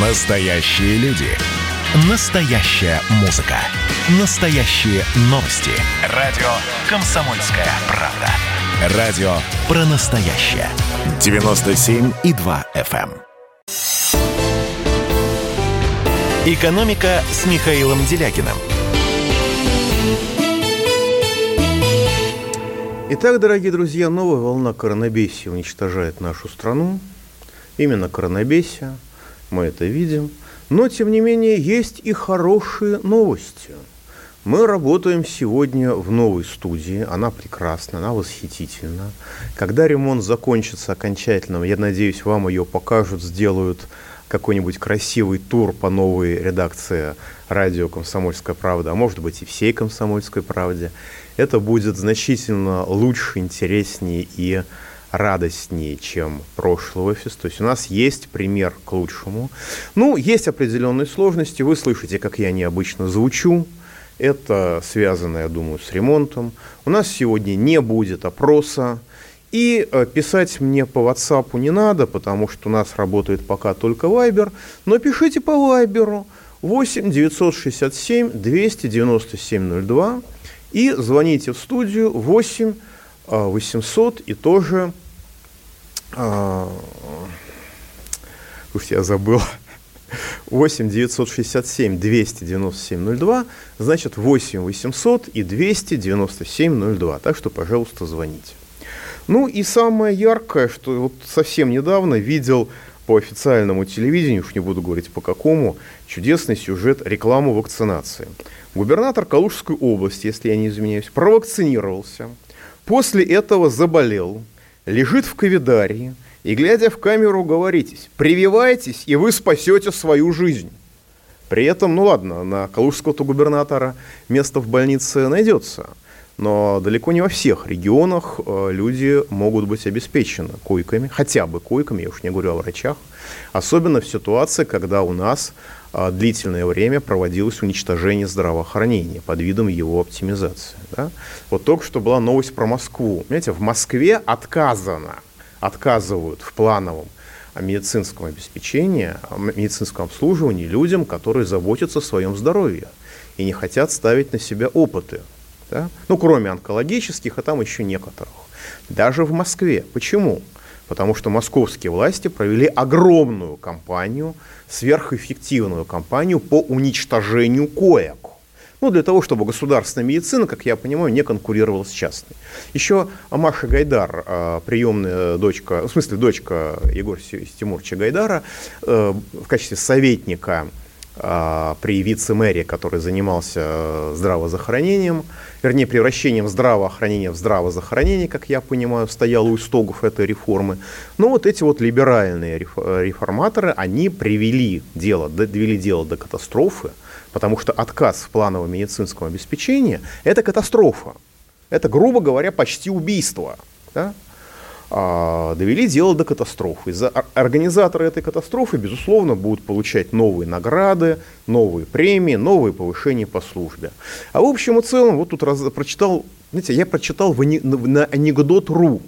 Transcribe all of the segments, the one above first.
Настоящие люди. Настоящая музыка. Настоящие новости. Радио «Комсомольская правда». Радио про настоящее. 97,2 FM. эм. «Экономика» с Михаилом Делякиным. Итак, дорогие друзья, новая волна коронабесия уничтожает нашу страну. Именно коронабесия, мы это видим. Но, тем не менее, есть и хорошие новости. Мы работаем сегодня в новой студии. Она прекрасна, она восхитительна. Когда ремонт закончится окончательно, я надеюсь, вам ее покажут, сделают какой-нибудь красивый тур по новой редакции радио «Комсомольская правда», а может быть и всей «Комсомольской правде». Это будет значительно лучше, интереснее и радостнее, чем прошлый офис. То есть у нас есть пример к лучшему. Ну, есть определенные сложности. Вы слышите, как я необычно звучу. Это связано, я думаю, с ремонтом. У нас сегодня не будет опроса. И э, писать мне по WhatsApp не надо, потому что у нас работает пока только Viber. Но пишите по Viber 8 967 297 02 и звоните в студию 8 800 и тоже... А, я забыл. 8 967 297 02, значит 8 800 и 297 02. Так что, пожалуйста, звоните. Ну и самое яркое, что вот совсем недавно видел по официальному телевидению, уж не буду говорить по какому, чудесный сюжет рекламу вакцинации. Губернатор Калужской области, если я не изменяюсь, провакцинировался, после этого заболел, лежит в ковидарии и, глядя в камеру, говоритесь, прививайтесь, и вы спасете свою жизнь. При этом, ну ладно, на калужского губернатора место в больнице найдется – но далеко не во всех регионах э, люди могут быть обеспечены койками, хотя бы койками, я уж не говорю о врачах, особенно в ситуации, когда у нас длительное время проводилось уничтожение здравоохранения под видом его оптимизации. Да? Вот только что была новость про Москву. Понимаете, в Москве отказано, отказывают в плановом медицинском обеспечении, медицинском обслуживании людям, которые заботятся о своем здоровье и не хотят ставить на себя опыты да? Ну, кроме онкологических, а там еще некоторых. Даже в Москве. Почему? Потому что московские власти провели огромную кампанию, сверхэффективную кампанию по уничтожению коек. Ну, для того, чтобы государственная медицина, как я понимаю, не конкурировала с частной. Еще Маша Гайдар, а, приемная дочка, в смысле дочка Егора Тимурча Гайдара, э, в качестве советника при вице-мэре, который занимался э, здравоохранением, вернее, превращением здравоохранения в здравозахоронение, как я понимаю, стоял у истоков этой реформы. Но вот эти вот либеральные реформаторы, они привели дело, довели дело до катастрофы, потому что отказ в плановом медицинском обеспечении – это катастрофа. Это, грубо говоря, почти убийство. Да? А, довели дело до катастрофы. За организаторы этой катастрофы, безусловно, будут получать новые награды, новые премии, новые повышения по службе. А в общем и целом, вот тут раз, прочитал, знаете, я прочитал в, на анекдот.ру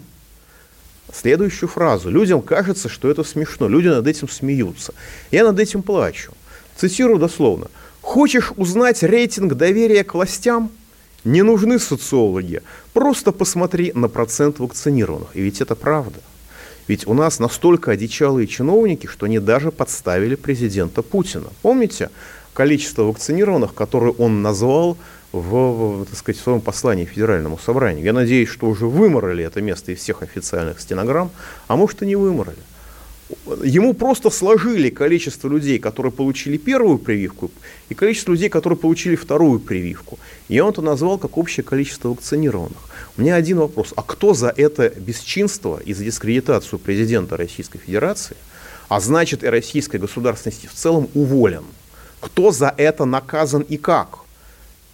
следующую фразу. Людям кажется, что это смешно, люди над этим смеются. Я над этим плачу. Цитирую дословно. «Хочешь узнать рейтинг доверия к властям? Не нужны социологи. Просто посмотри на процент вакцинированных. И ведь это правда. Ведь у нас настолько одичалые чиновники, что они даже подставили президента Путина. Помните количество вакцинированных, которые он назвал в, так сказать, в своем послании Федеральному собранию? Я надеюсь, что уже выморали это место из всех официальных стенограмм, а может и не выморали ему просто сложили количество людей, которые получили первую прививку, и количество людей, которые получили вторую прививку. И он это назвал как общее количество вакцинированных. У меня один вопрос. А кто за это бесчинство и за дискредитацию президента Российской Федерации, а значит и российской государственности в целом, уволен? Кто за это наказан и как?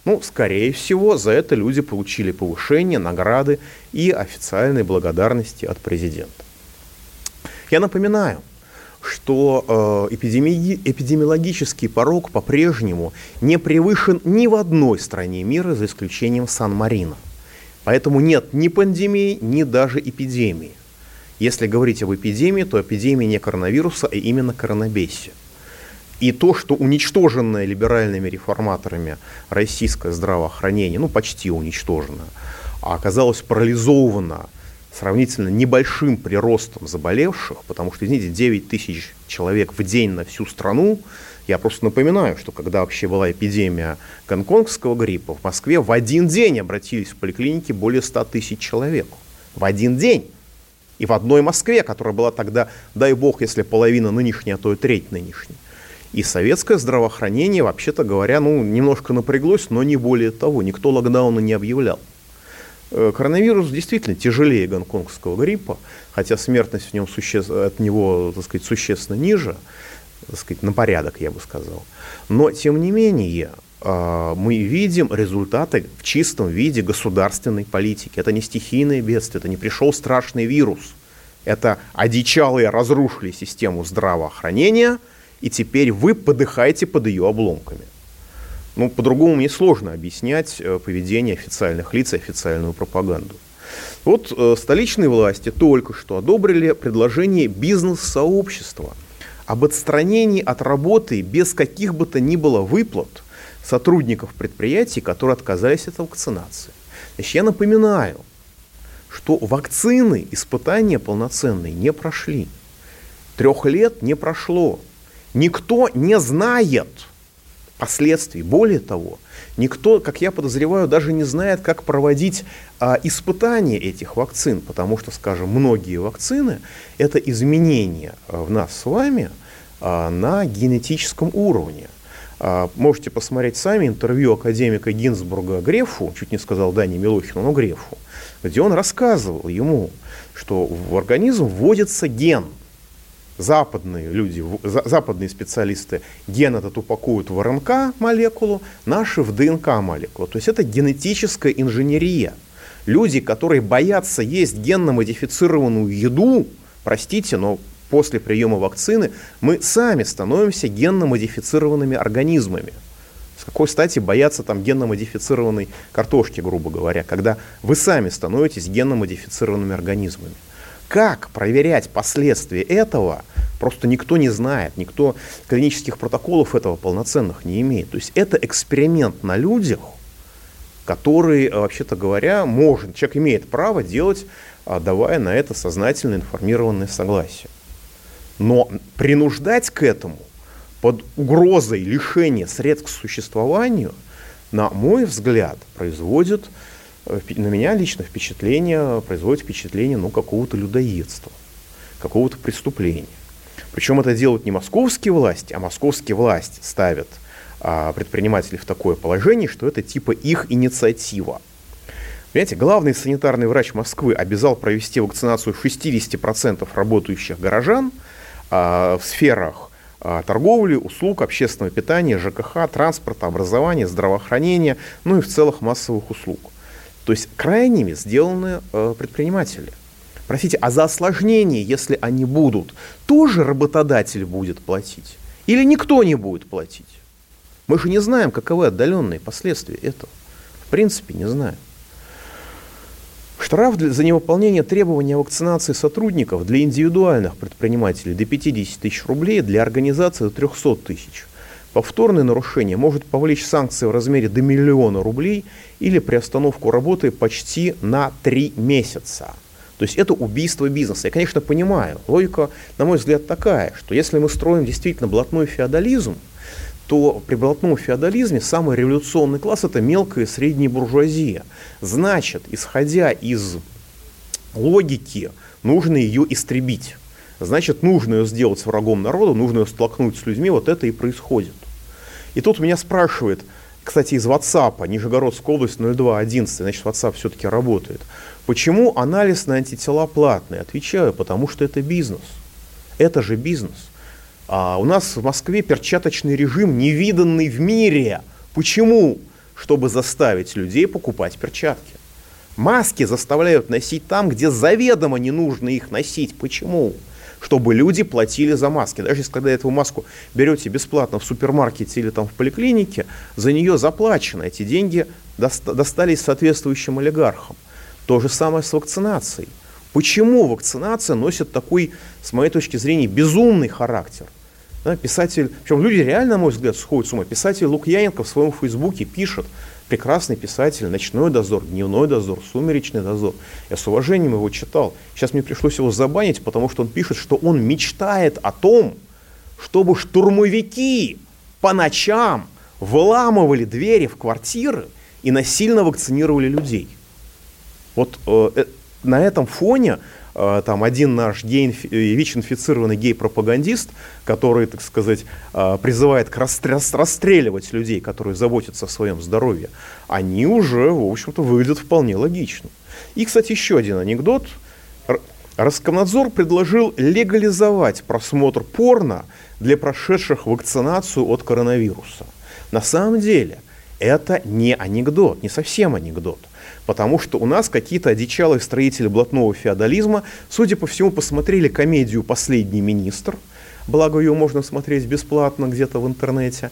Ну, скорее всего, за это люди получили повышение, награды и официальные благодарности от президента. Я напоминаю, что э, эпидеми... эпидемиологический порог по-прежнему не превышен ни в одной стране мира, за исключением Сан-Марино. Поэтому нет ни пандемии, ни даже эпидемии. Если говорить об эпидемии, то эпидемия не коронавируса, а именно коронабесия. И то, что уничтоженное либеральными реформаторами российское здравоохранение, ну почти уничтожено, а оказалось парализовано сравнительно небольшим приростом заболевших, потому что, извините, 9 тысяч человек в день на всю страну, я просто напоминаю, что когда вообще была эпидемия гонконгского гриппа, в Москве в один день обратились в поликлинике более 100 тысяч человек. В один день. И в одной Москве, которая была тогда, дай бог, если половина нынешней, а то и треть нынешней. И советское здравоохранение, вообще-то говоря, ну, немножко напряглось, но не более того. Никто локдауна не объявлял. Э, коронавирус действительно тяжелее гонконгского гриппа, хотя смертность в нем суще... от него так сказать, существенно ниже, так сказать, на порядок, я бы сказал. Но, тем не менее, э, мы видим результаты в чистом виде государственной политики. Это не стихийное бедствие, это не пришел страшный вирус. Это одичалые разрушили систему здравоохранения, и теперь вы подыхаете под ее обломками. Ну, по-другому мне сложно объяснять э, поведение официальных лиц и официальную пропаганду. Вот э, столичные власти только что одобрили предложение бизнес-сообщества об отстранении от работы без каких бы то ни было выплат сотрудников предприятий, которые отказались от вакцинации. Значит, я напоминаю, что вакцины испытания полноценные не прошли. Трех лет не прошло. Никто не знает, последствий. Более того, никто, как я подозреваю, даже не знает, как проводить а, испытания этих вакцин, потому что, скажем, многие вакцины – это изменения а, в нас с вами а, на генетическом уровне. А, можете посмотреть сами интервью академика Гинзбурга Грефу, чуть не сказал Дани Милохину, но Грефу, где он рассказывал ему, что в организм вводится ген – западные люди, западные специалисты ген этот упакуют в РНК молекулу, наши в ДНК молекулу. То есть это генетическая инженерия. Люди, которые боятся есть генно-модифицированную еду, простите, но после приема вакцины мы сами становимся генно-модифицированными организмами. С какой стати бояться там генно-модифицированной картошки, грубо говоря, когда вы сами становитесь генно-модифицированными организмами. Как проверять последствия этого, просто никто не знает, никто клинических протоколов этого полноценных не имеет. То есть это эксперимент на людях, который, э, вообще-то говоря, может, человек имеет право делать, а, давая на это сознательно информированное согласие. Но принуждать к этому под угрозой лишения средств к существованию, на мой взгляд, производит на меня лично впечатление, производит впечатление ну, какого-то людоедства, какого-то преступления. Причем это делают не московские власти, а московские власти ставят а, предпринимателей в такое положение, что это типа их инициатива. Понимаете, главный санитарный врач Москвы обязал провести вакцинацию 60% работающих горожан а, в сферах а, торговли, услуг, общественного питания, ЖКХ, транспорта, образования, здравоохранения, ну и в целых массовых услуг. То есть крайними сделаны э, предприниматели. Простите, а за осложнения, если они будут, тоже работодатель будет платить? Или никто не будет платить? Мы же не знаем, каковы отдаленные последствия этого. В принципе, не знаем. Штраф для, за невыполнение требований о вакцинации сотрудников для индивидуальных предпринимателей до 50 тысяч рублей, для организации до 300 тысяч – Повторное нарушение может повлечь санкции в размере до миллиона рублей или приостановку работы почти на три месяца. То есть это убийство бизнеса. Я, конечно, понимаю, логика, на мой взгляд, такая, что если мы строим действительно блатной феодализм, то при блатном феодализме самый революционный класс – это мелкая и средняя буржуазия. Значит, исходя из логики, нужно ее истребить. Значит, нужно ее сделать с врагом народа, нужно ее столкнуть с людьми, вот это и происходит. И тут меня спрашивает, кстати, из WhatsApp, Нижегородская область 0211, значит, WhatsApp все-таки работает. Почему анализ на антитела платный? Отвечаю, потому что это бизнес. Это же бизнес. А у нас в Москве перчаточный режим невиданный в мире. Почему? Чтобы заставить людей покупать перчатки. Маски заставляют носить там, где заведомо не нужно их носить. Почему? Чтобы люди платили за маски. Даже если когда эту маску берете бесплатно в супермаркете или там в поликлинике, за нее заплачено. Эти деньги достались соответствующим олигархам. То же самое с вакцинацией. Почему вакцинация носит такой, с моей точки зрения, безумный характер? Да, писатель, причем люди реально, на мой взгляд, сходят с ума. Писатель Лукьяненко в своем фейсбуке пишет, прекрасный писатель, «Ночной дозор», «Дневной дозор», «Сумеречный дозор». Я с уважением его читал. Сейчас мне пришлось его забанить, потому что он пишет, что он мечтает о том, чтобы штурмовики по ночам выламывали двери в квартиры и насильно вакцинировали людей. Вот э, э на этом фоне там один наш гей, э, ВИЧ-инфицированный гей-пропагандист, который, так сказать, э, призывает к расстреливать людей, которые заботятся о своем здоровье, они уже, в общем-то, выглядят вполне логично. И, кстати, еще один анекдот. Роскомнадзор предложил легализовать просмотр порно для прошедших вакцинацию от коронавируса. На самом деле, это не анекдот, не совсем анекдот. Потому что у нас какие-то одичалые строители блатного феодализма, судя по всему, посмотрели комедию «Последний министр», благо ее можно смотреть бесплатно где-то в интернете,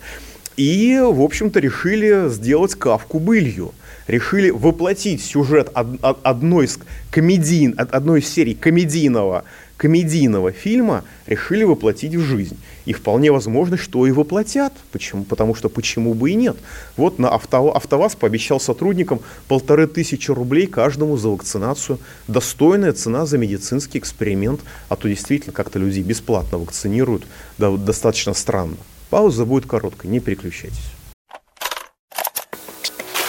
и, в общем-то, решили сделать кавку былью. Решили воплотить сюжет одной из, комедий, одной из серий комедийного комедийного фильма решили воплотить в жизнь. И вполне возможно, что и воплотят. Почему? Потому что почему бы и нет. Вот на авто, АвтоВАЗ пообещал сотрудникам полторы тысячи рублей каждому за вакцинацию. Достойная цена за медицинский эксперимент. А то действительно как-то людей бесплатно вакцинируют. Да, достаточно странно. Пауза будет короткой, не переключайтесь.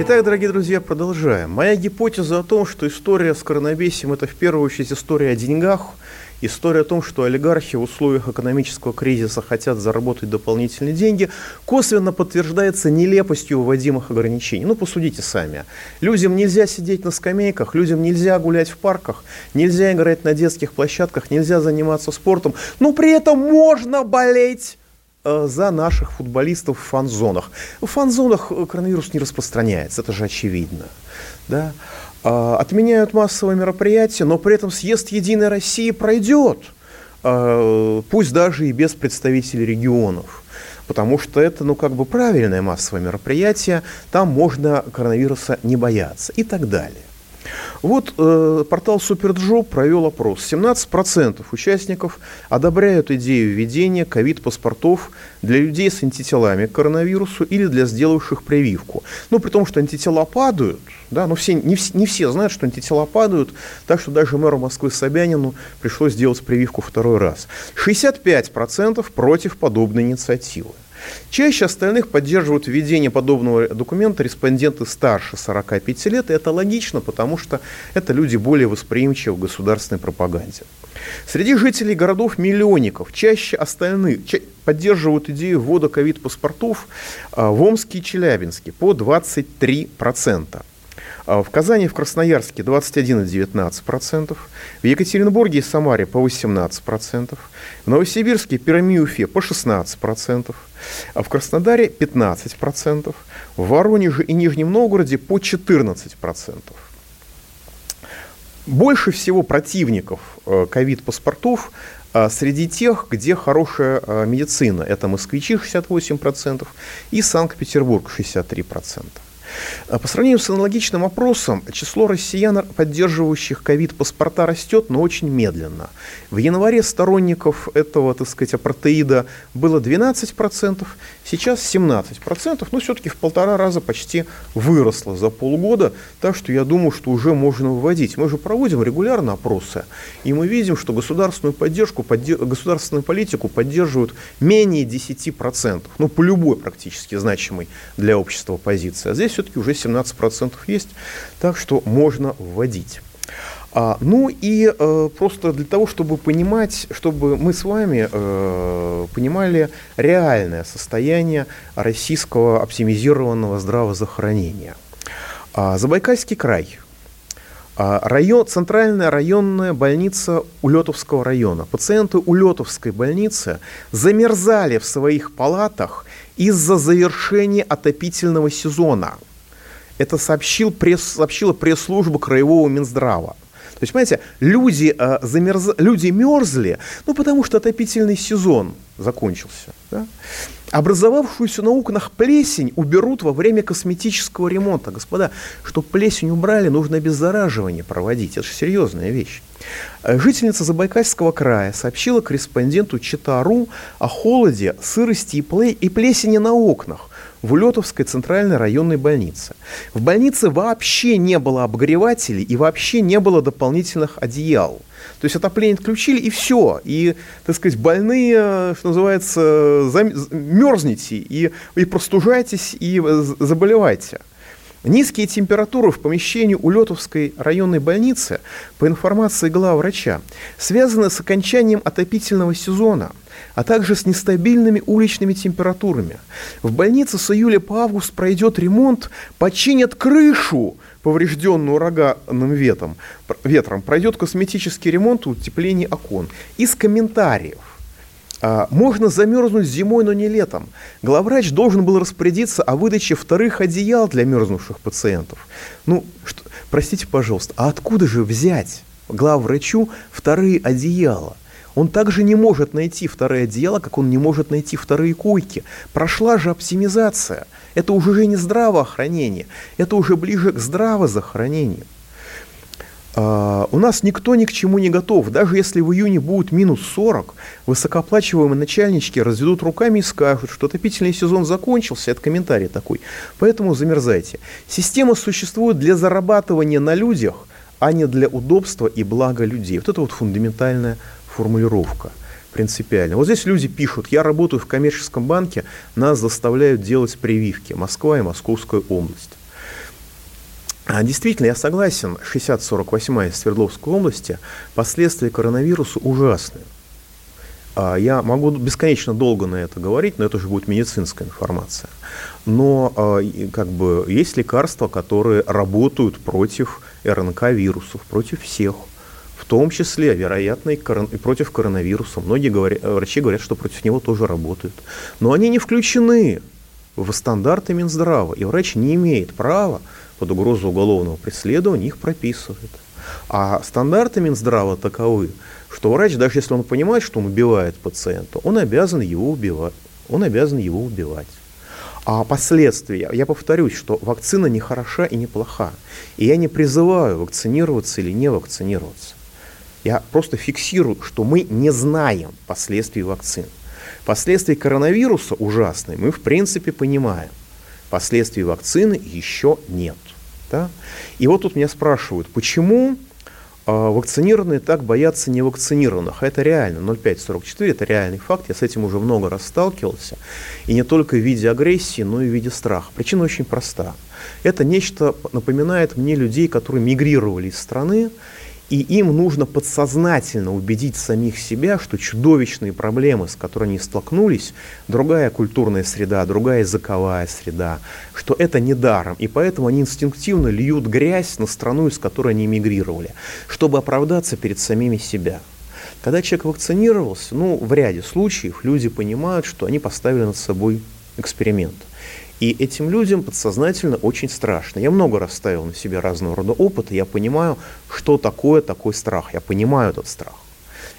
Итак, дорогие друзья, продолжаем. Моя гипотеза о том, что история с коронавирусом – это в первую очередь история о деньгах, история о том, что олигархи в условиях экономического кризиса хотят заработать дополнительные деньги, косвенно подтверждается нелепостью вводимых ограничений. Ну, посудите сами. Людям нельзя сидеть на скамейках, людям нельзя гулять в парках, нельзя играть на детских площадках, нельзя заниматься спортом, но при этом можно болеть за наших футболистов в фан-зонах. В фан-зонах э, коронавирус не распространяется, это же очевидно. Да? А, отменяют массовые мероприятия, но при этом съезд Единой России пройдет, а, пусть даже и без представителей регионов. Потому что это, ну, как бы правильное массовое мероприятие, там можно коронавируса не бояться и так далее. Вот э, портал SuperJob провел опрос. 17% участников одобряют идею введения ковид-паспортов для людей с антителами к коронавирусу или для сделавших прививку. Ну, при том, что антитела падают, да, но все, не, не все знают, что антитела падают, так что даже мэру Москвы Собянину пришлось сделать прививку второй раз. 65% против подобной инициативы. Чаще остальных поддерживают введение подобного документа респонденты старше 45 лет, и это логично, потому что это люди более восприимчивы к государственной пропаганде. Среди жителей городов-миллионников чаще остальных поддерживают идею ввода ковид-паспортов а, в Омске и Челябинске по 23%. А в Казани в Красноярске 21,19%, в Екатеринбурге и Самаре по 18%, в Новосибирске, Перми и Уфе по 16%, а в Краснодаре 15%, в Воронеже и Нижнем Новгороде по 14%. Больше всего противников э, ковид-паспортов э, среди тех, где хорошая э, медицина. Это москвичи 68% и Санкт-Петербург 63%. А по сравнению с аналогичным опросом, число россиян, поддерживающих ковид-паспорта, растет, но очень медленно. В январе сторонников этого, так сказать, апартеида было 12%, сейчас 17%, но все-таки в полтора раза почти выросло за полгода, так что я думаю, что уже можно вводить. Мы же проводим регулярно опросы, и мы видим, что государственную поддержку, государственную политику поддерживают менее 10%, ну, по любой практически значимой для общества позиции. А здесь все-таки уже 17% есть, так что можно вводить. А, ну и э, просто для того, чтобы понимать, чтобы мы с вами э, понимали реальное состояние российского оптимизированного здравоохранения. А, Забайкальский край. А, район, центральная районная больница Улетовского района. Пациенты Улетовской больницы замерзали в своих палатах из-за завершения отопительного сезона. Это сообщил пресс, сообщила пресс-служба Краевого Минздрава. То есть, понимаете, люди, э, замерз... люди мерзли, ну, потому что отопительный сезон закончился. Да? Образовавшуюся на окнах плесень уберут во время косметического ремонта. Господа, чтобы плесень убрали, нужно обеззараживание проводить. Это же серьезная вещь. Э, жительница Забайкальского края сообщила корреспонденту Читару о холоде, сырости и плесени на окнах в Улетовской центральной районной больнице. В больнице вообще не было обогревателей и вообще не было дополнительных одеял. То есть отопление отключили и все. И, так сказать, больные, что называется, зам... мерзнете и, и простужайтесь и заболевайте. Низкие температуры в помещении Улетовской районной больницы, по информации главврача, связаны с окончанием отопительного сезона – а также с нестабильными уличными температурами. В больнице с июля по август пройдет ремонт, починят крышу, поврежденную ураганным ветром, ветром пройдет косметический ремонт и утепление окон. Из комментариев. А, можно замерзнуть зимой, но не летом. Главврач должен был распорядиться о выдаче вторых одеял для мерзнувших пациентов. Ну, что, простите, пожалуйста, а откуда же взять главврачу вторые одеяла? Он также не может найти второе одеяло, как он не может найти вторые койки. Прошла же оптимизация. Это уже не здравоохранение, это уже ближе к здравозахоронению. Uh, у нас никто ни к чему не готов. Даже если в июне будет минус 40, высокооплачиваемые начальнички разведут руками и скажут, что отопительный сезон закончился. Это комментарий такой. Поэтому замерзайте. Система существует для зарабатывания на людях, а не для удобства и блага людей. Вот это вот фундаментальная формулировка принципиально. Вот здесь люди пишут, я работаю в коммерческом банке, нас заставляют делать прививки. Москва и Московская область. А действительно, я согласен, 60-48 из Свердловской области, последствия коронавируса ужасные. А я могу бесконечно долго на это говорить, но это уже будет медицинская информация. Но а, как бы, есть лекарства, которые работают против РНК-вирусов, против всех в том числе, вероятно, и, против коронавируса. Многие говорят, врачи говорят, что против него тоже работают. Но они не включены в стандарты Минздрава, и врач не имеет права под угрозу уголовного преследования их прописывать. А стандарты Минздрава таковы, что врач, даже если он понимает, что он убивает пациента, он обязан его убивать. Он обязан его убивать. А последствия, я повторюсь, что вакцина не хороша и не плоха. И я не призываю вакцинироваться или не вакцинироваться. Я просто фиксирую, что мы не знаем последствий вакцин. Последствия коронавируса ужасные, мы в принципе понимаем. Последствий вакцины еще нет. Да? И вот тут меня спрашивают, почему э, вакцинированные так боятся невакцинированных? А это реально, 0,544 это реальный факт, я с этим уже много раз сталкивался. И не только в виде агрессии, но и в виде страха. Причина очень проста. Это нечто напоминает мне людей, которые мигрировали из страны, и им нужно подсознательно убедить самих себя, что чудовищные проблемы, с которыми они столкнулись, другая культурная среда, другая языковая среда, что это не даром. И поэтому они инстинктивно льют грязь на страну, из которой они эмигрировали, чтобы оправдаться перед самими себя. Когда человек вакцинировался, ну, в ряде случаев люди понимают, что они поставили над собой эксперимент. И этим людям подсознательно очень страшно. Я много раз ставил на себе разного рода опыты, я понимаю, что такое такой страх, я понимаю этот страх.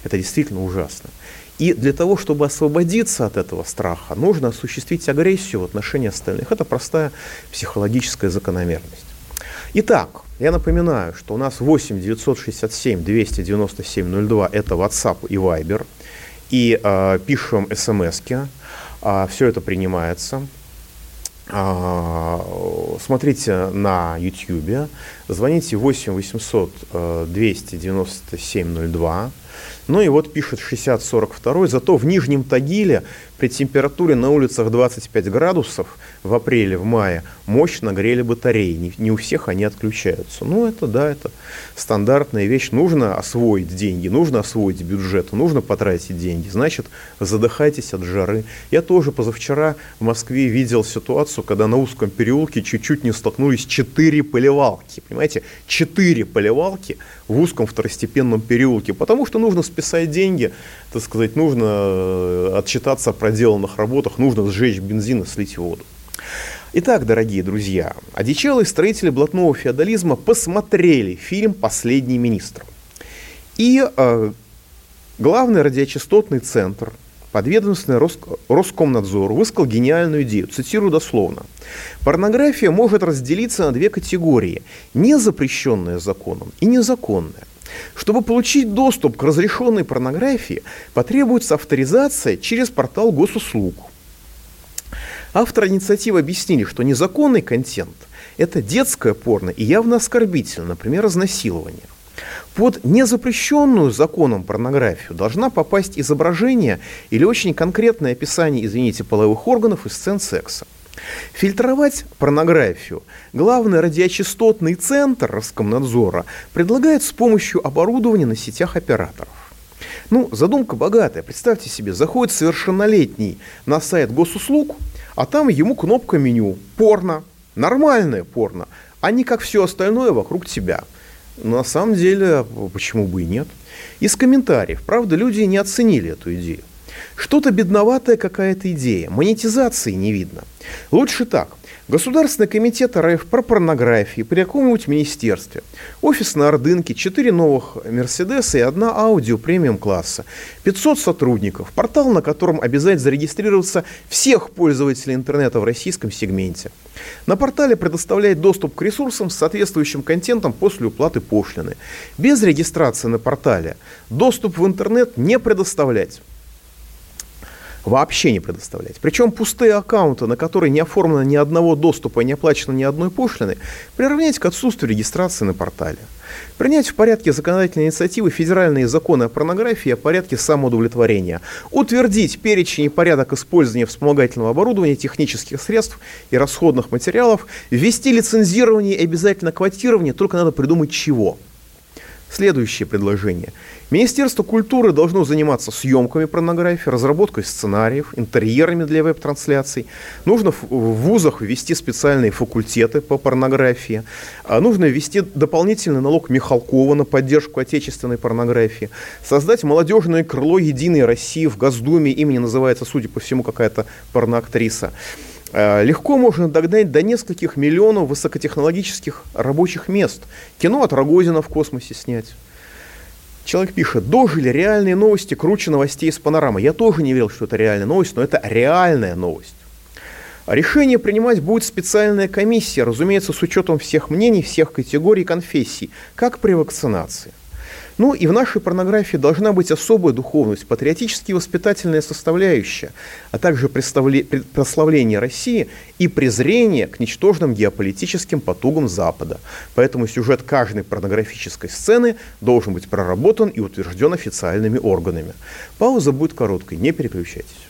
Это действительно ужасно. И для того, чтобы освободиться от этого страха, нужно осуществить агрессию в отношении остальных. Это простая психологическая закономерность. Итак, я напоминаю, что у нас 8 967 297 02 это WhatsApp и Viber. И э, пишем смс -ки. Э, все это принимается. Э, смотрите на YouTube. Звоните 8 800 297 02. Ну и вот пишет 6042, зато в Нижнем Тагиле при температуре на улицах 25 градусов в апреле, в мае мощно грели батареи. Не, не у всех они отключаются. Ну это да, это стандартная вещь. Нужно освоить деньги, нужно освоить бюджет, нужно потратить деньги. Значит, задыхайтесь от жары. Я тоже позавчера в Москве видел ситуацию, когда на узком переулке чуть-чуть не столкнулись четыре поливалки. Понимаете, четыре поливалки в узком второстепенном переулке, потому что нужно списать деньги, так сказать, нужно э, отчитаться о проделанных работах, нужно сжечь бензин и слить воду. Итак, дорогие друзья, одичалые строители блатного феодализма посмотрели фильм «Последний министр». И э, главный радиочастотный центр, подведомственный Роскомнадзор, высказал гениальную идею, цитирую дословно. Порнография может разделиться на две категории – незапрещенная законом и незаконная. Чтобы получить доступ к разрешенной порнографии, потребуется авторизация через портал госуслуг. Авторы инициативы объяснили, что незаконный контент – это детское порно и явно оскорбительно, например, изнасилование. Под незапрещенную законом порнографию должна попасть изображение или очень конкретное описание, извините, половых органов и сцен секса. Фильтровать порнографию главный радиочастотный центр Роскомнадзора предлагает с помощью оборудования на сетях операторов. Ну, задумка богатая. Представьте себе, заходит совершеннолетний на сайт госуслуг, а там ему кнопка меню «Порно». Нормальное порно, а не как все остальное вокруг тебя. Но на самом деле, почему бы и нет? Из комментариев, правда, люди не оценили эту идею. Что-то бедноватая какая-то идея, монетизации не видно. Лучше так. Государственный комитет РФ про порнографии при каком-нибудь министерстве. Офис на Ордынке, 4 новых Мерседеса и одна аудио премиум класса. 500 сотрудников. Портал, на котором обязательно зарегистрироваться всех пользователей интернета в российском сегменте. На портале предоставляет доступ к ресурсам с соответствующим контентом после уплаты пошлины. Без регистрации на портале доступ в интернет не предоставлять вообще не предоставлять. Причем пустые аккаунты, на которые не оформлено ни одного доступа и не оплачено ни одной пошлины, приравнять к отсутствию регистрации на портале. Принять в порядке законодательной инициативы федеральные законы о порнографии о порядке самоудовлетворения. Утвердить перечень и порядок использования вспомогательного оборудования, технических средств и расходных материалов. Ввести лицензирование и обязательно квотирование, только надо придумать чего. Следующее предложение. Министерство культуры должно заниматься съемками порнографии, разработкой сценариев, интерьерами для веб-трансляций. Нужно в вузах ввести специальные факультеты по порнографии. А нужно ввести дополнительный налог Михалкова на поддержку отечественной порнографии. Создать молодежное крыло «Единой России» в Госдуме. Имени называется, судя по всему, какая-то порноактриса. Э, легко можно догнать до нескольких миллионов высокотехнологических рабочих мест. Кино от Рогозина в космосе снять. Человек пишет, дожили реальные новости круче новостей из панорамы. Я тоже не верил, что это реальная новость, но это реальная новость. Решение принимать будет специальная комиссия, разумеется, с учетом всех мнений, всех категорий конфессий, как при вакцинации. Ну и в нашей порнографии должна быть особая духовность, патриотически воспитательная составляющая, а также прославление России и презрение к ничтожным геополитическим потугам Запада. Поэтому сюжет каждой порнографической сцены должен быть проработан и утвержден официальными органами. Пауза будет короткой, не переключайтесь.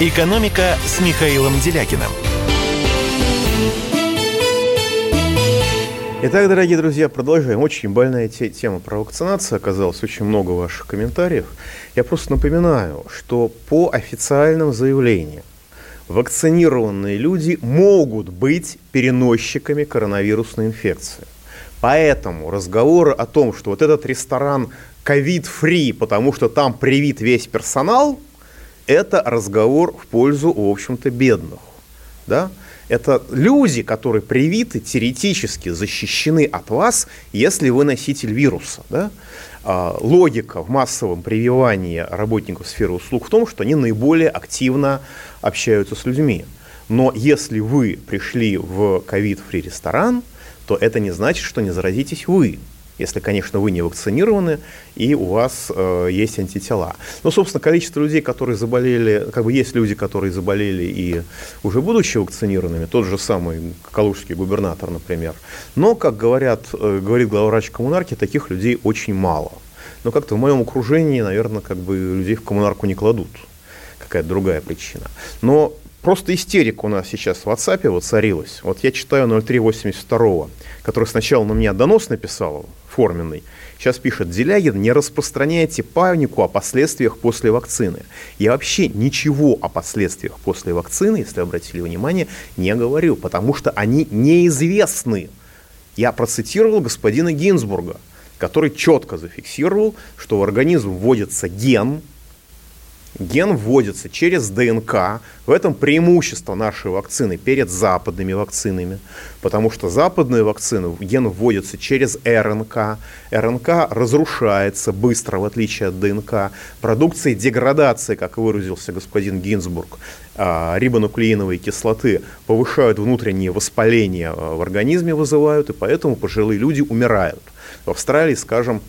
«Экономика» с Михаилом Делякиным. Итак, дорогие друзья, продолжаем. Очень больная те- тема про вакцинацию оказалась, очень много ваших комментариев. Я просто напоминаю, что по официальным заявлениям вакцинированные люди могут быть переносчиками коронавирусной инфекции. Поэтому разговоры о том, что вот этот ресторан ковид-фри, потому что там привит весь персонал, это разговор в пользу, в общем-то, бедных. Да? Это люди, которые привиты, теоретически защищены от вас, если вы носитель вируса. Да? А, логика в массовом прививании работников сферы услуг в том, что они наиболее активно общаются с людьми. Но если вы пришли в ковид-фри ресторан, то это не значит, что не заразитесь вы если, конечно, вы не вакцинированы и у вас э, есть антитела. Ну, собственно, количество людей, которые заболели, как бы есть люди, которые заболели и уже будучи вакцинированными, тот же самый калужский губернатор, например. Но, как говорят, э, говорит главврач коммунарки, таких людей очень мало. Но как-то в моем окружении, наверное, как бы людей в коммунарку не кладут. Какая-то другая причина. Но Просто истерика у нас сейчас в WhatsApp воцарилась. Вот я читаю 0382, который сначала на меня донос написал, форменный. Сейчас пишет, Делягин, не распространяйте панику о последствиях после вакцины. Я вообще ничего о последствиях после вакцины, если обратили внимание, не говорю, потому что они неизвестны. Я процитировал господина Гинзбурга, который четко зафиксировал, что в организм вводится ген, Ген вводится через ДНК. В этом преимущество нашей вакцины перед западными вакцинами. Потому что западные вакцины, ген вводится через РНК. РНК разрушается быстро, в отличие от ДНК. Продукции деградации, как выразился господин Гинзбург, а, рибонуклеиновой кислоты повышают внутреннее воспаление а, в организме, вызывают, и поэтому пожилые люди умирают. В Австралии, скажем,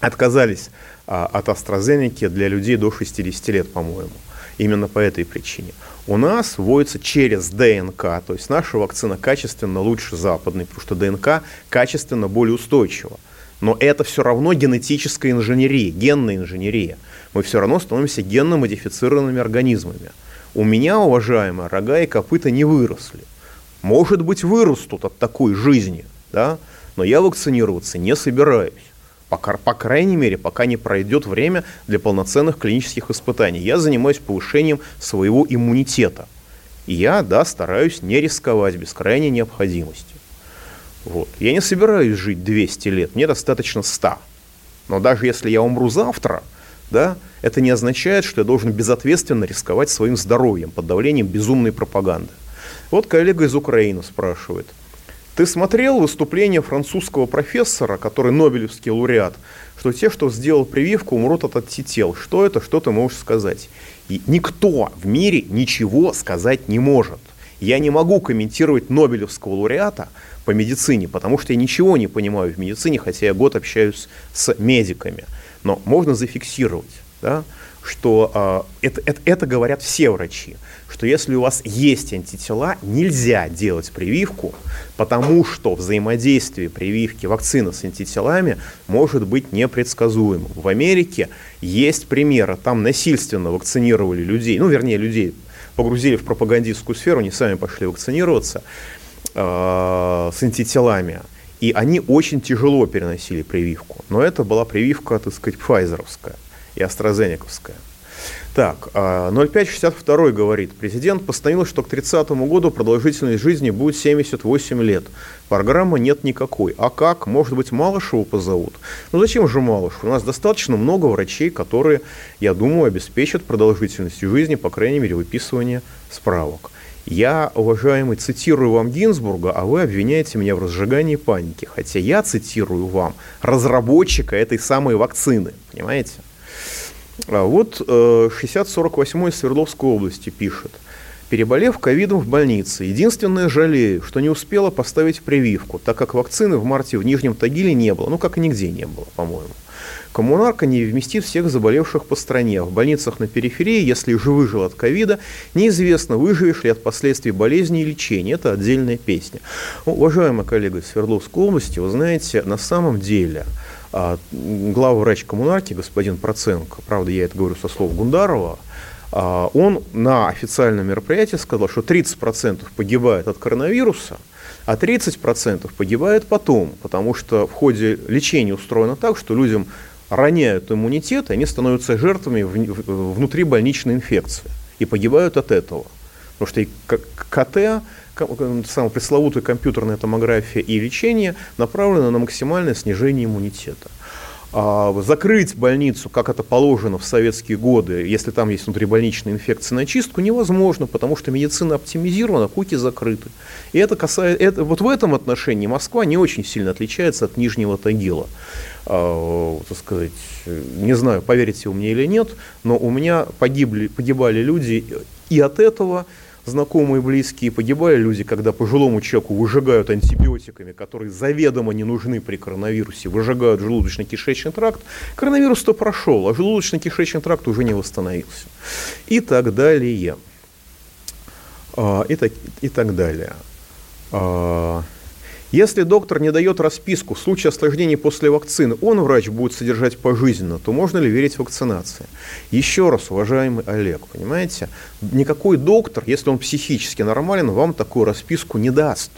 отказались от AstraZeneca для людей до 60 лет, по-моему. Именно по этой причине. У нас вводится через ДНК, то есть наша вакцина качественно лучше западной, потому что ДНК качественно более устойчива. Но это все равно генетическая инженерия, генная инженерия. Мы все равно становимся генно модифицированными организмами. У меня, уважаемые, рога и копыта не выросли. Может быть, вырастут от такой жизни, да? но я вакцинироваться не собираюсь. По, по крайней мере, пока не пройдет время для полноценных клинических испытаний. Я занимаюсь повышением своего иммунитета. И я, да, стараюсь не рисковать без крайней необходимости. Вот. Я не собираюсь жить 200 лет, мне достаточно 100. Но даже если я умру завтра, да, это не означает, что я должен безответственно рисковать своим здоровьем под давлением безумной пропаганды. Вот коллега из Украины спрашивает – ты смотрел выступление французского профессора, который Нобелевский лауреат, что те, что сделал прививку, умрут от антител. Что это, что ты можешь сказать? И никто в мире ничего сказать не может. Я не могу комментировать Нобелевского лауреата по медицине, потому что я ничего не понимаю в медицине, хотя я год общаюсь с медиками. Но можно зафиксировать, да, что э, это, это, это говорят все врачи что если у вас есть антитела, нельзя делать прививку, потому что взаимодействие прививки вакцины с антителами может быть непредсказуемым. В Америке есть примеры, там насильственно вакцинировали людей, ну, вернее, людей погрузили в пропагандистскую сферу, они сами пошли вакцинироваться э, с антителами. И они очень тяжело переносили прививку. Но это была прививка, так сказать, пфайзеровская и астрозенековская. Так, 0562 а, говорит, президент постановил, что к 30 году продолжительность жизни будет 78 лет. Программы нет никакой. А как? Может быть, Малышеву позовут? Ну зачем же Малышев? У нас достаточно много врачей, которые, я думаю, обеспечат продолжительность жизни, по крайней мере, выписывание справок. Я, уважаемый, цитирую вам Гинзбурга, а вы обвиняете меня в разжигании паники. Хотя я цитирую вам разработчика этой самой вакцины. Понимаете? А вот 6048 э, из Свердловской области пишет. Переболев ковидом в больнице, единственное жалею, что не успела поставить прививку, так как вакцины в марте в Нижнем Тагиле не было, ну как и нигде не было, по-моему. Коммунарка не вместит всех заболевших по стране. В больницах на периферии, если уже выжил от ковида, неизвестно, выживешь ли от последствий болезни и лечения. Это отдельная песня. Уважаемая коллега из Свердловской области, вы знаете, на самом деле главврач коммунарки, господин Проценко, правда, я это говорю со слов Гундарова, а, он на официальном мероприятии сказал, что 30% погибает от коронавируса, а 30% погибает потом, потому что в ходе лечения устроено так, что людям роняют иммунитет, и они становятся жертвами внутрибольничной инфекции и погибают от этого. Потому что и КТ, самая пресловутая компьютерная томография и лечение направлены на максимальное снижение иммунитета. А, закрыть больницу, как это положено в советские годы, если там есть внутрибольничная инфекция на чистку, невозможно, потому что медицина оптимизирована, куки закрыты. И это касается, это, вот в этом отношении Москва не очень сильно отличается от Нижнего Тагила. А, так сказать, не знаю, поверите вы мне или нет, но у меня погибли, погибали люди и от этого, знакомые, близкие, погибали люди, когда пожилому человеку выжигают антибиотиками, которые заведомо не нужны при коронавирусе, выжигают желудочно-кишечный тракт, коронавирус-то прошел, а желудочно-кишечный тракт уже не восстановился. И так далее. А, и так, и так далее. Если доктор не дает расписку в случае осложнений после вакцины, он, врач, будет содержать пожизненно, то можно ли верить вакцинации? Еще раз, уважаемый Олег, понимаете, никакой доктор, если он психически нормален, вам такую расписку не даст.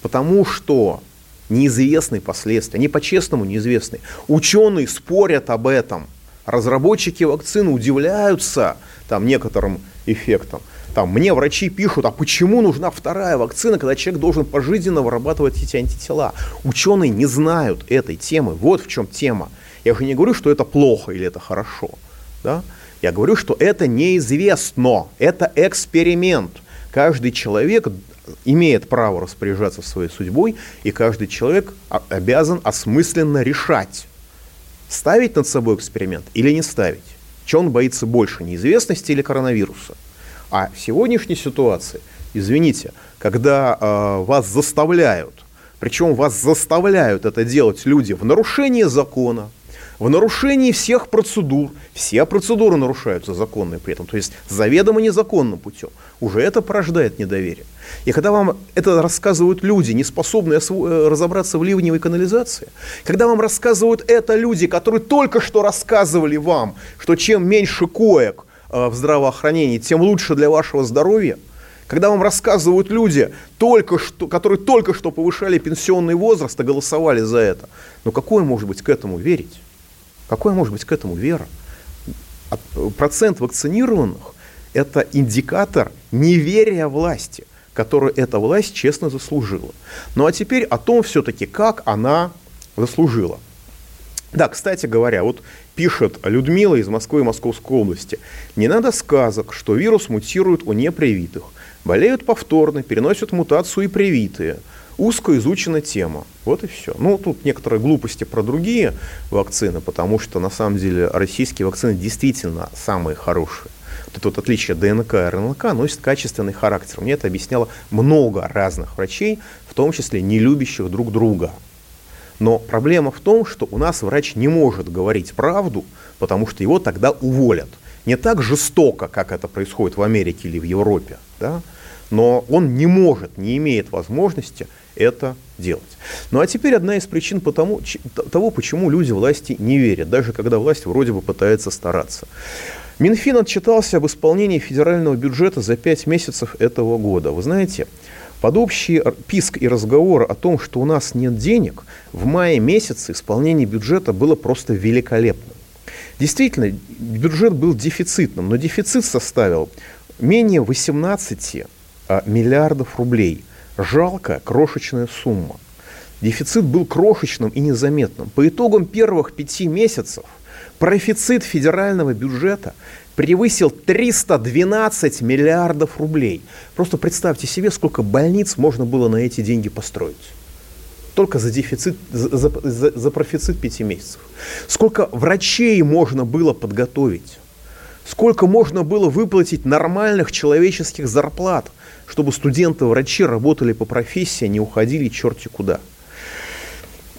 Потому что неизвестны последствия, они по-честному неизвестны. Ученые спорят об этом. Разработчики вакцины удивляются там, некоторым эффектам. Там, мне врачи пишут, а почему нужна вторая вакцина, когда человек должен пожизненно вырабатывать эти антитела? Ученые не знают этой темы. Вот в чем тема. Я же не говорю, что это плохо или это хорошо. Да? Я говорю, что это неизвестно. Это эксперимент. Каждый человек имеет право распоряжаться своей судьбой, и каждый человек обязан осмысленно решать, ставить над собой эксперимент или не ставить. Чего он боится больше, неизвестности или коронавируса? А в сегодняшней ситуации, извините, когда э, вас заставляют, причем вас заставляют это делать люди в нарушении закона, в нарушении всех процедур, все процедуры нарушаются законные при этом, то есть заведомо незаконным путем, уже это порождает недоверие. И когда вам это рассказывают люди, не способные э, разобраться в ливневой канализации, когда вам рассказывают это люди, которые только что рассказывали вам, что чем меньше коек, в здравоохранении, тем лучше для вашего здоровья. Когда вам рассказывают люди, только что, которые только что повышали пенсионный возраст и голосовали за это, ну какое может быть к этому верить? Какое может быть к этому вера? Процент вакцинированных – это индикатор неверия власти, которую эта власть честно заслужила. Ну а теперь о том все-таки, как она заслужила. Да, кстати говоря, вот пишет Людмила из Москвы и Московской области. Не надо сказок, что вирус мутирует у непривитых. Болеют повторно, переносят мутацию и привитые. Узко изучена тема. Вот и все. Ну, тут некоторые глупости про другие вакцины, потому что на самом деле российские вакцины действительно самые хорошие. Вот это вот отличие ДНК и РНК носит качественный характер. Мне это объясняло много разных врачей, в том числе не любящих друг друга. Но проблема в том, что у нас врач не может говорить правду, потому что его тогда уволят. Не так жестоко, как это происходит в Америке или в Европе, да? но он не может, не имеет возможности это делать. Ну а теперь одна из причин потому, того, почему люди власти не верят, даже когда власть вроде бы пытается стараться. Минфин отчитался об исполнении федерального бюджета за пять месяцев этого года. Вы знаете, под общий писк и разговор о том, что у нас нет денег, в мае месяце исполнение бюджета было просто великолепным. Действительно, бюджет был дефицитным, но дефицит составил менее 18 а, миллиардов рублей. Жалкая, крошечная сумма. Дефицит был крошечным и незаметным. По итогам первых пяти месяцев профицит федерального бюджета превысил 312 миллиардов рублей. Просто представьте себе, сколько больниц можно было на эти деньги построить. Только за дефицит, за, за, за профицит пяти месяцев. Сколько врачей можно было подготовить. Сколько можно было выплатить нормальных человеческих зарплат, чтобы студенты-врачи работали по профессии, а не уходили черти куда.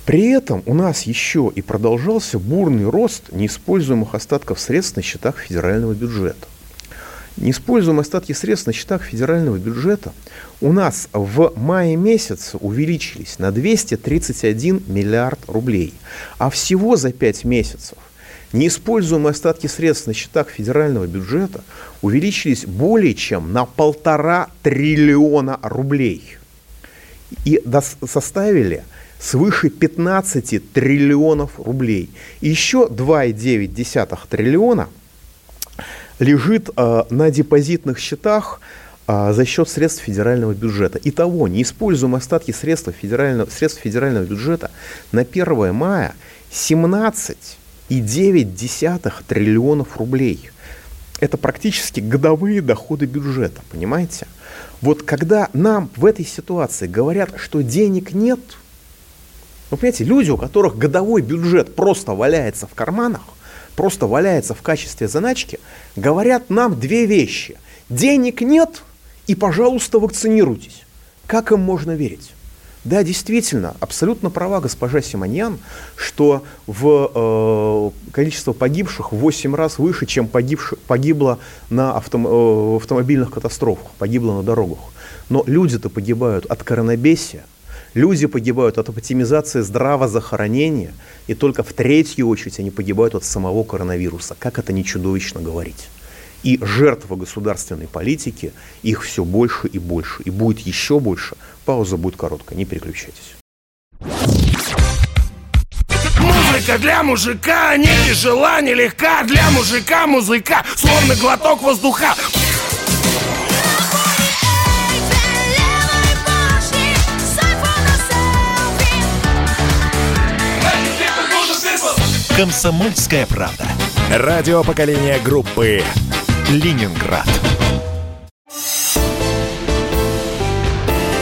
При этом у нас еще и продолжался бурный рост неиспользуемых остатков средств на счетах федерального бюджета. Неиспользуемые остатки средств на счетах федерального бюджета у нас в мае месяце увеличились на 231 миллиард рублей. А всего за 5 месяцев неиспользуемые остатки средств на счетах федерального бюджета увеличились более чем на полтора триллиона рублей. И составили свыше 15 триллионов рублей. И еще 2,9 триллиона лежит э, на депозитных счетах э, за счет средств федерального бюджета. Итого, неиспользуемые остатки средств федерального, средств федерального бюджета на 1 мая 17,9 триллионов рублей. Это практически годовые доходы бюджета, понимаете? Вот когда нам в этой ситуации говорят, что денег нет – вы понимаете, люди, у которых годовой бюджет просто валяется в карманах, просто валяется в качестве заначки, говорят нам две вещи. Денег нет и, пожалуйста, вакцинируйтесь. Как им можно верить? Да, действительно, абсолютно права госпожа Симоньян, что в, э, количество погибших в 8 раз выше, чем погибших, погибло на автом, э, автомобильных катастрофах, погибло на дорогах. Но люди-то погибают от коронабесия, Люди погибают от оптимизации здравоохранения, и только в третью очередь они погибают от самого коронавируса. Как это не чудовищно говорить? И жертвы государственной политики, их все больше и больше. И будет еще больше. Пауза будет короткая, не переключайтесь. Музыка для мужика не тяжела, не легка Для мужика музыка, словно глоток воздуха «Комсомольская правда». Радио поколения группы «Ленинград».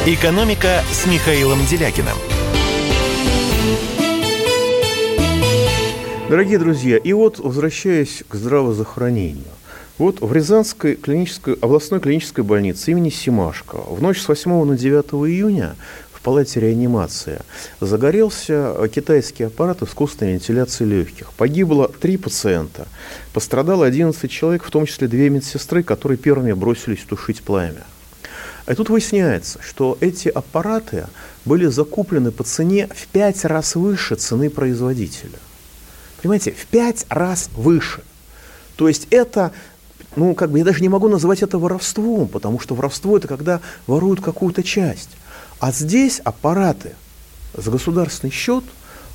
«Экономика» с Михаилом Делякиным. Дорогие друзья, и вот возвращаясь к здравоохранению. Вот в Рязанской клинической, областной клинической больнице имени Симашко в ночь с 8 на 9 июня в палате реанимации. Загорелся китайский аппарат искусственной вентиляции легких. Погибло три пациента. Пострадало 11 человек, в том числе две медсестры, которые первыми бросились тушить пламя. И тут выясняется, что эти аппараты были закуплены по цене в пять раз выше цены производителя. Понимаете, в пять раз выше. То есть это ну, как бы я даже не могу называть это воровством, потому что воровство это когда воруют какую-то часть. А здесь аппараты за государственный счет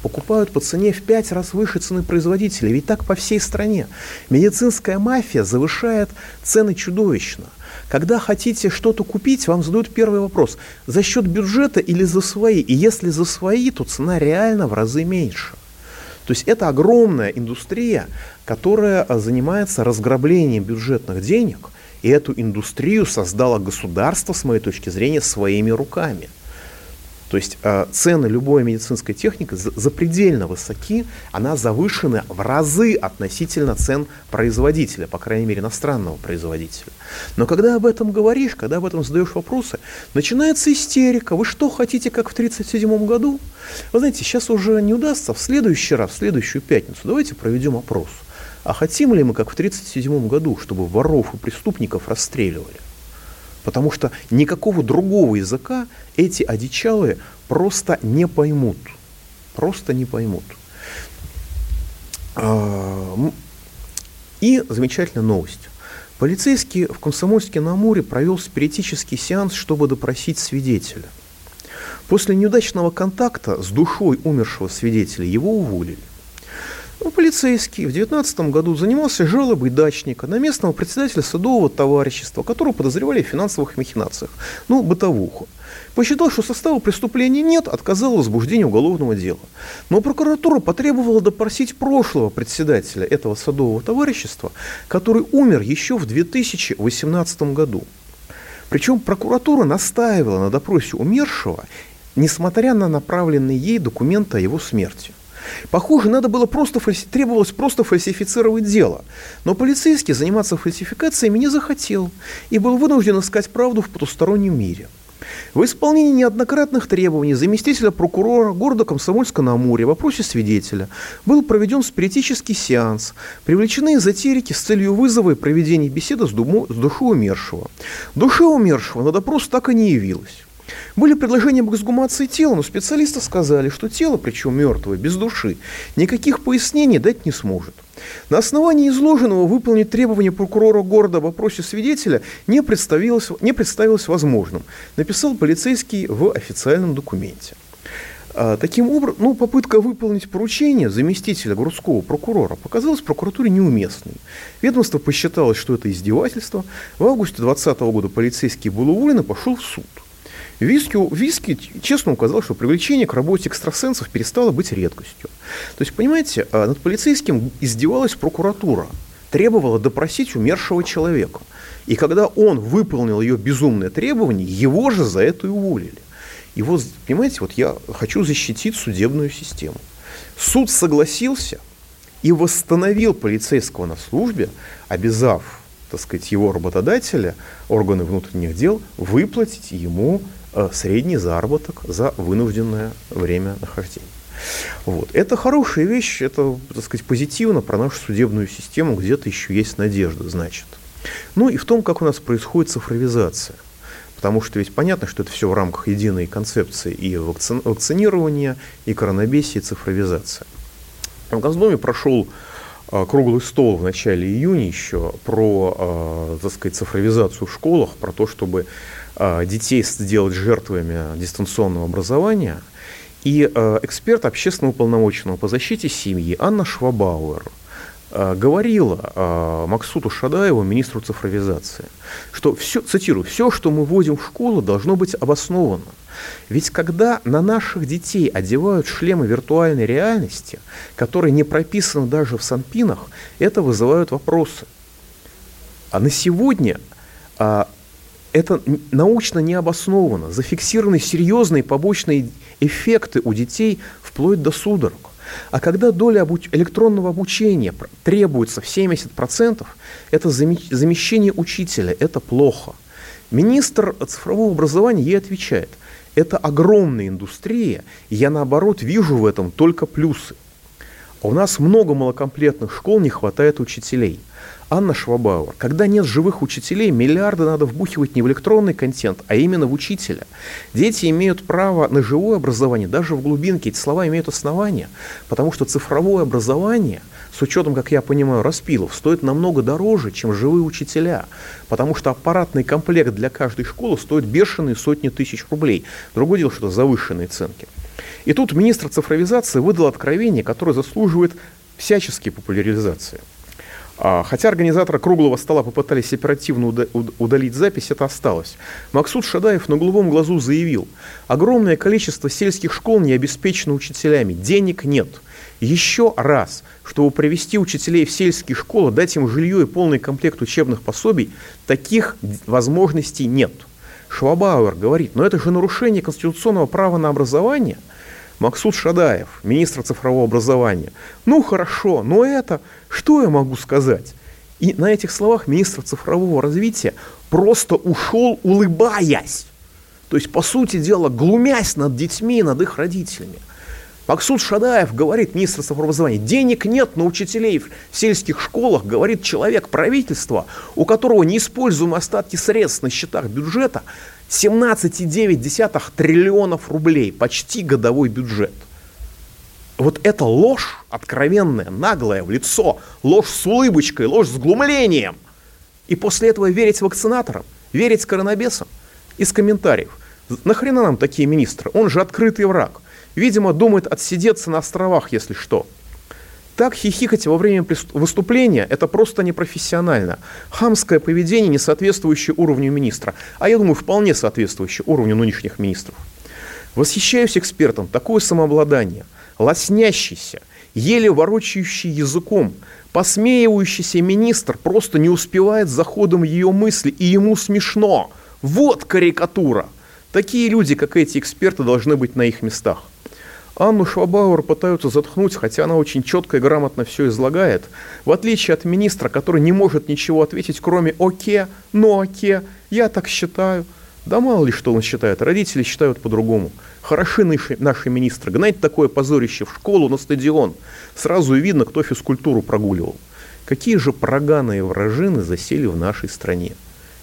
покупают по цене в пять раз выше цены производителя. Ведь так по всей стране. Медицинская мафия завышает цены чудовищно. Когда хотите что-то купить, вам задают первый вопрос. За счет бюджета или за свои? И если за свои, то цена реально в разы меньше. То есть это огромная индустрия, которая занимается разграблением бюджетных денег и эту индустрию создало государство, с моей точки зрения, своими руками. То есть э, цены любой медицинской техники запредельно высоки, она завышена в разы относительно цен производителя, по крайней мере иностранного производителя. Но когда об этом говоришь, когда об этом задаешь вопросы, начинается истерика. Вы что хотите, как в 1937 году? Вы знаете, сейчас уже не удастся в следующий раз, в следующую пятницу. Давайте проведем опрос. А хотим ли мы, как в 1937 году, чтобы воров и преступников расстреливали? Потому что никакого другого языка эти одичалые просто не поймут. Просто не поймут. А, и замечательная новость. Полицейский в Комсомольске-на-Амуре провел спиритический сеанс, чтобы допросить свидетеля. После неудачного контакта с душой умершего свидетеля его уволили. Ну, полицейский в 2019 году занимался жалобой дачника на местного председателя садового товарищества, которого подозревали в финансовых махинациях, ну, бытовуху. Посчитал, что состава преступления нет, отказал в возбуждении уголовного дела. Но прокуратура потребовала допросить прошлого председателя этого садового товарищества, который умер еще в 2018 году. Причем прокуратура настаивала на допросе умершего, несмотря на направленные ей документы о его смерти. Похоже, надо было просто фальси... требовалось просто фальсифицировать дело. Но полицейский заниматься фальсификациями не захотел и был вынужден искать правду в потустороннем мире. В исполнении неоднократных требований заместителя прокурора города Комсомольска-на-Амуре в вопросе свидетеля был проведен спиритический сеанс. Привлечены эзотерики с целью вызова и проведения беседы с, думу, с душой умершего. Душа умершего на допрос так и не явилась. Были предложения об эксгумации тела, но специалисты сказали, что тело, причем мертвое, без души, никаких пояснений дать не сможет. На основании изложенного выполнить требования прокурора города в вопросе свидетеля не представилось, не представилось возможным, написал полицейский в официальном документе. А, таким образом, ну, попытка выполнить поручение заместителя городского прокурора показалась прокуратуре неуместной. Ведомство посчитало, что это издевательство. В августе 2020 года полицейский был уволен и пошел в суд. Виски, Виски честно указал, что привлечение к работе экстрасенсов перестало быть редкостью. То есть, понимаете, а, над полицейским издевалась прокуратура, требовала допросить умершего человека. И когда он выполнил ее безумное требование, его же за это и уволили. И вот, понимаете, вот я хочу защитить судебную систему. Суд согласился и восстановил полицейского на службе, обязав, так сказать, его работодателя, органы внутренних дел, выплатить ему средний заработок за вынужденное время нахождения. Вот. Это хорошая вещь, это, так сказать, позитивно про нашу судебную систему, где-то еще есть надежда, значит. Ну и в том, как у нас происходит цифровизация. Потому что ведь понятно, что это все в рамках единой концепции и вакци... вакцинирования, и коронабесия, и цифровизация. В Госдуме прошел а, круглый стол в начале июня еще про, а, так сказать, цифровизацию в школах, про то, чтобы а, детей сделать жертвами дистанционного образования. И а, эксперт общественного уполномоченного по защите семьи Анна Швабауэр а, говорила Максуту Шадаеву, министру цифровизации, что все, цитирую, все, что мы вводим в школу, должно быть обосновано. Ведь когда на наших детей одевают шлемы виртуальной реальности, которые не прописаны даже в санпинах, это вызывает вопросы. А на сегодня это научно не обосновано. Зафиксированы серьезные побочные эффекты у детей вплоть до судорог. А когда доля обуч... электронного обучения требуется в 70%, это замещение учителя, это плохо. Министр цифрового образования ей отвечает, это огромная индустрия, и я наоборот вижу в этом только плюсы. У нас много малокомплектных школ, не хватает учителей – Анна Швабауэр. Когда нет живых учителей, миллиарды надо вбухивать не в электронный контент, а именно в учителя. Дети имеют право на живое образование, даже в глубинке. Эти слова имеют основания, потому что цифровое образование, с учетом, как я понимаю, распилов, стоит намного дороже, чем живые учителя, потому что аппаратный комплект для каждой школы стоит бешеные сотни тысяч рублей. Другое дело, что это завышенные ценки. И тут министр цифровизации выдал откровение, которое заслуживает всяческой популяризации – а, хотя организаторы круглого стола попытались оперативно удалить запись, это осталось. Максут Шадаев на голубом глазу заявил, огромное количество сельских школ не обеспечено учителями, денег нет. Еще раз, чтобы привести учителей в сельские школы, дать им жилье и полный комплект учебных пособий, таких возможностей нет. Швабауэр говорит, но это же нарушение конституционного права на образование – Максут Шадаев, министр цифрового образования. Ну хорошо, но это, что я могу сказать? И на этих словах министр цифрового развития просто ушел, улыбаясь. То есть, по сути дела, глумясь над детьми, над их родителями. Максут Шадаев говорит, министр образования, денег нет на учителей в сельских школах, говорит человек правительства, у которого неиспользуемые остатки средств на счетах бюджета 17,9 триллионов рублей, почти годовой бюджет. Вот это ложь откровенная, наглая, в лицо, ложь с улыбочкой, ложь с глумлением. И после этого верить вакцинаторам, верить коронабесам. Из комментариев. Нахрена нам такие министры? Он же открытый враг. Видимо, думает отсидеться на островах, если что. Так хихикать во время выступления – это просто непрофессионально. Хамское поведение, не соответствующее уровню министра. А я думаю, вполне соответствующее уровню нынешних министров. Восхищаюсь экспертом. Такое самообладание. Лоснящийся, еле ворочающий языком, посмеивающийся министр просто не успевает за ходом ее мысли, и ему смешно. Вот карикатура. Такие люди, как эти эксперты, должны быть на их местах. Анну Швабауэр пытаются заткнуть, хотя она очень четко и грамотно все излагает. В отличие от министра, который не может ничего ответить, кроме «Оке», «Ну оке», «Я так считаю». Да мало ли что он считает. Родители считают по-другому. Хороши наши, наши министры. Гнать такое позорище в школу, на стадион. Сразу и видно, кто физкультуру прогуливал. Какие же проганые вражины засели в нашей стране.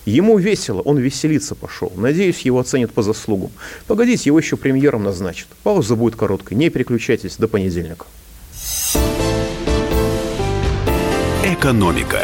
Ему весело, он веселиться пошел. Надеюсь, его оценят по заслугам. Погодите, его еще премьером назначат. Пауза будет короткой. Не переключайтесь до понедельника. Экономика.